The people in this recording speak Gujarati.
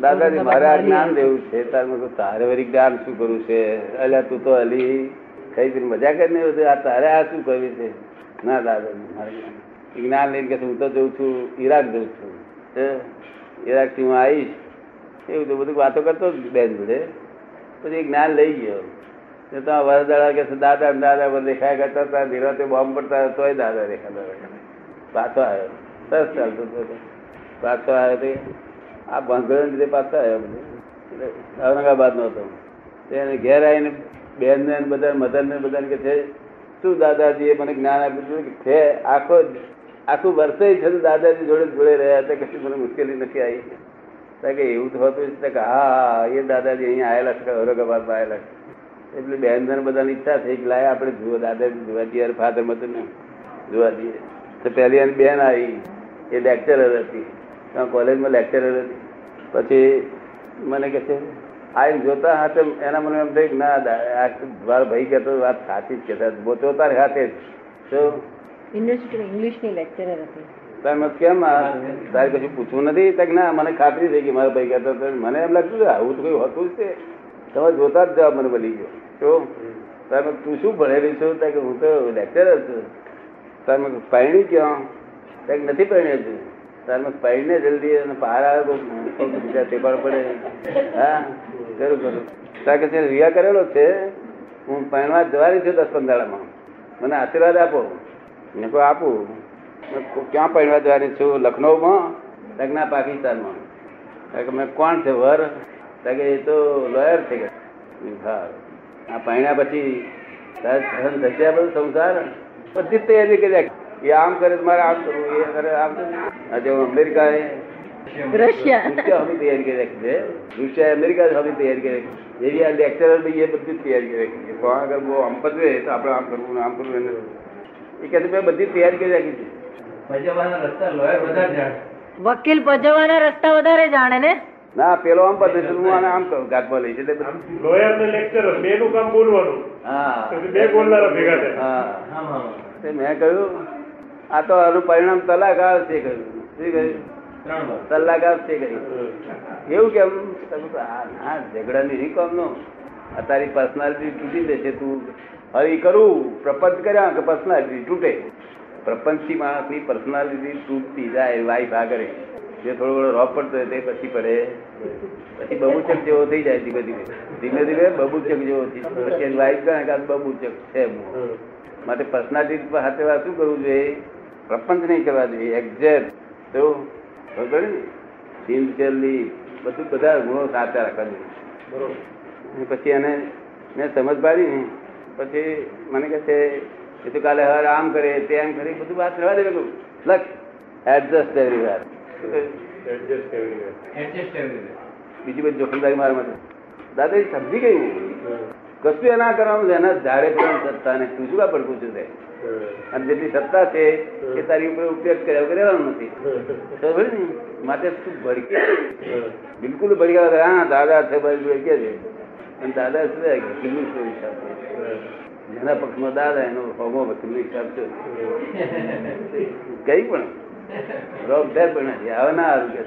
દાદાજી મારે આ જ્ઞાન દેવું છે. તારે તારે વળી જ્ઞાન શું કરવું છે? અલ્યા તું તો અલી. કઈ મજા કરીને બધું આ તારે આ શું કરવી છે? ના દાદાજી મારે જ્ઞાન. લઈને કે હું તો જઉં છું ઈરાક જઉં છું? ઈરાકથી હું આવીશ. એવું તો બધું વાતો કરતો જ બેન જોડે. પછી જ્ઞાન લઈ ગયો. તો વરદાડા કે દાદા દાદા પર દેખાયા કરતા હતા નિરાતે બોમ્બ પડતા તોય દાદા દેખાતા પાછો આવ્યો સરસ ચાલતો પાછો આવ્યો તે આ ભાંગણ રીતે પાછા આવ્યા ઔરંગાબાદ નો હતો. એને ઘેર આવીને બેન ને બધા મધર ને બધા કે છે, શું દાદાજીએ મને જ્ઞાન આપ્યું હતું કે છે, આખો આખું વર્ષે છે દાદાજી જોડે જોડે રહ્યા હતા, કશું મને મુશ્કેલી નથી આવી. કારણ કે એવું થતું છે કે હા એ દાદાજી અહીંયા આવેલા છે, ઔરંગાબાદમાં આવેલા છે. એટલે બેન ને બધાની ઈચ્છા થઈ કે લાય આપણે જુઓ દાદાજી જોવા દઈએ ફાધર મધર ને જોવા જઈએ તો પહેલી એની બેન આવી, એ લેક્ચરર હતી. ત્યાં કોલેજમાં લેક્ચરર હતી. પછી મને કે છે આવીને જોતા હાથે એના મને એમ કે ના આ મારો ભાઈ કહેતો વાત સાચી જ કહેતા જોતા હાથે જ. યુનિવર્સિટીમાં ઇંગ્લિશની લેક્ચરર હતી. તમે કેમ આ? તારે કશું પૂછવું નથી? તક ના મને ખાતરી થઈ ગઈ મારા ભાઈ કહેતો તો મને એમ લાગતું કે આવું તો કઈ હોતું જ છે. તમે જોતા જ જવાબ મને બની ગયો. તો તમે તું શું ભણેલી છું? કે હું તો લેક્ચરર છું. તમે પરણી ક્યાં? કંઈક નથી પરણી છું તમે પડીને જલ્દી અને પાર આવે બીજા ટેપાળ પડે. હા, કરું કરું. કારણ કે રિયા કરેલો છે, હું પરણવા જવાની છું દસ પંદરમાં મને આશીર્વાદ આપો. મેં કોઈ આપું. ક્યાં પરણવા જવાની છું? લખનૌમાં લગ્ન પાકિસ્તાનમાં. કારણ કે, મેં કોણ છે વર? કારણ કે, એ તો લોયર છે. હા. આ પરણ્યા પછી તારે સહન થશે બધું સંસાર? બધી તૈયારી કરી. એ આમ કરે તો મારે આમ કરવું એ કરે આમ કરવું આજે અમેરિકા રશિયા. હમી તૈયારી કરી રાખી છે. રૂસિયા અમેરિકા હમી તૈયારી કરી રાખી એવી આ લેક્ચરર બી એ બધી તૈયારી કરી રાખી છે. કોણ આગળ બહુ આમ પતવે તો આપણે આમ કરવું આમ કરવું એને. એ કહે મેં બધી તૈયારી કરી રાખી છે. ભજવવાના રસ્તા લોયર વધારે જાણે. વકીલ ભજવવાના રસ્તા વધારે જાણે ને? ના પેલો આમ પતે છે હું આને આમ કરું ગાંઠમાં લઈશ એટલે લોયર ને લેક્ચરર બે નું કામ બોલવાનું. હા. બે બોલનારા ભેગા થાય. હા. આમ આમ તે મેં કહ્યું આ તો આનું પરિણામ તલાક આવશે કહ્યું. શું કહ્યું? ત્રણ વાર. કહ્યું. એવું કેમ? તમે તો આ નહીં કામનો આ તારી પર્સનાલિટી તૂટી જશે તું. હવે કરું. પ્રપંચ કર્યા કે પર્સનાલિટી તૂટે? પ્રપંચથી માણસની પર્સનાલિટી તૂટતી જાય વાઈફ આગળ જે થોડો ઘણો રોપ પડતો તે પછી પડે પછી બબુચક જેવો થઈ જાય ધીમે ધીમે. ધીમે ધીમે બબુચક જેવો પછી વાઈફ કહે કે બબુચક છે માટે પર્સનાલિટી સાથે વાત શું કરવું જોઈએ? પ્રપંચ નહીં કરવા જોઈએ એક્ઝેક્ટ તો ખબર ને સિન્સિયરલી બધું બધા ગુણો સાચા રાખવા જોઈએ પછી એને મેં સમજ પાડી ને પછી મને કહે છે એ તો કાલે હર આમ કરે તે આમ કરે બધું વાત રહેવા દે. પેલું લખ એડજસ્ટ એવરી વાર એડજસ્ટ બીજી બધી જોખમદારી મારા માટે. દાદા સમજી ગઈ કશું એના કરવાનું છે એના ઝાડે પણ સત્તા ને તું શું પડકું છું તે? અને જેટલી સત્તા છે એ તારી ઉપર ઉપયોગ કર્યા રહેવાનું નથી. ખબર ને માટે તું ભડકે. બિલકુલ ભડકા હા દાદા છે ભાઈ ભડકે છે. અને દાદા છે વકીલનું શું હિસાબ. છે જેના પક્ષમાં દાદા એનો હોમો કિલ્લો હિસાબ છે. કઈ પણ. રોગ થાય પણ નથી. આવે ના આરોગ્ય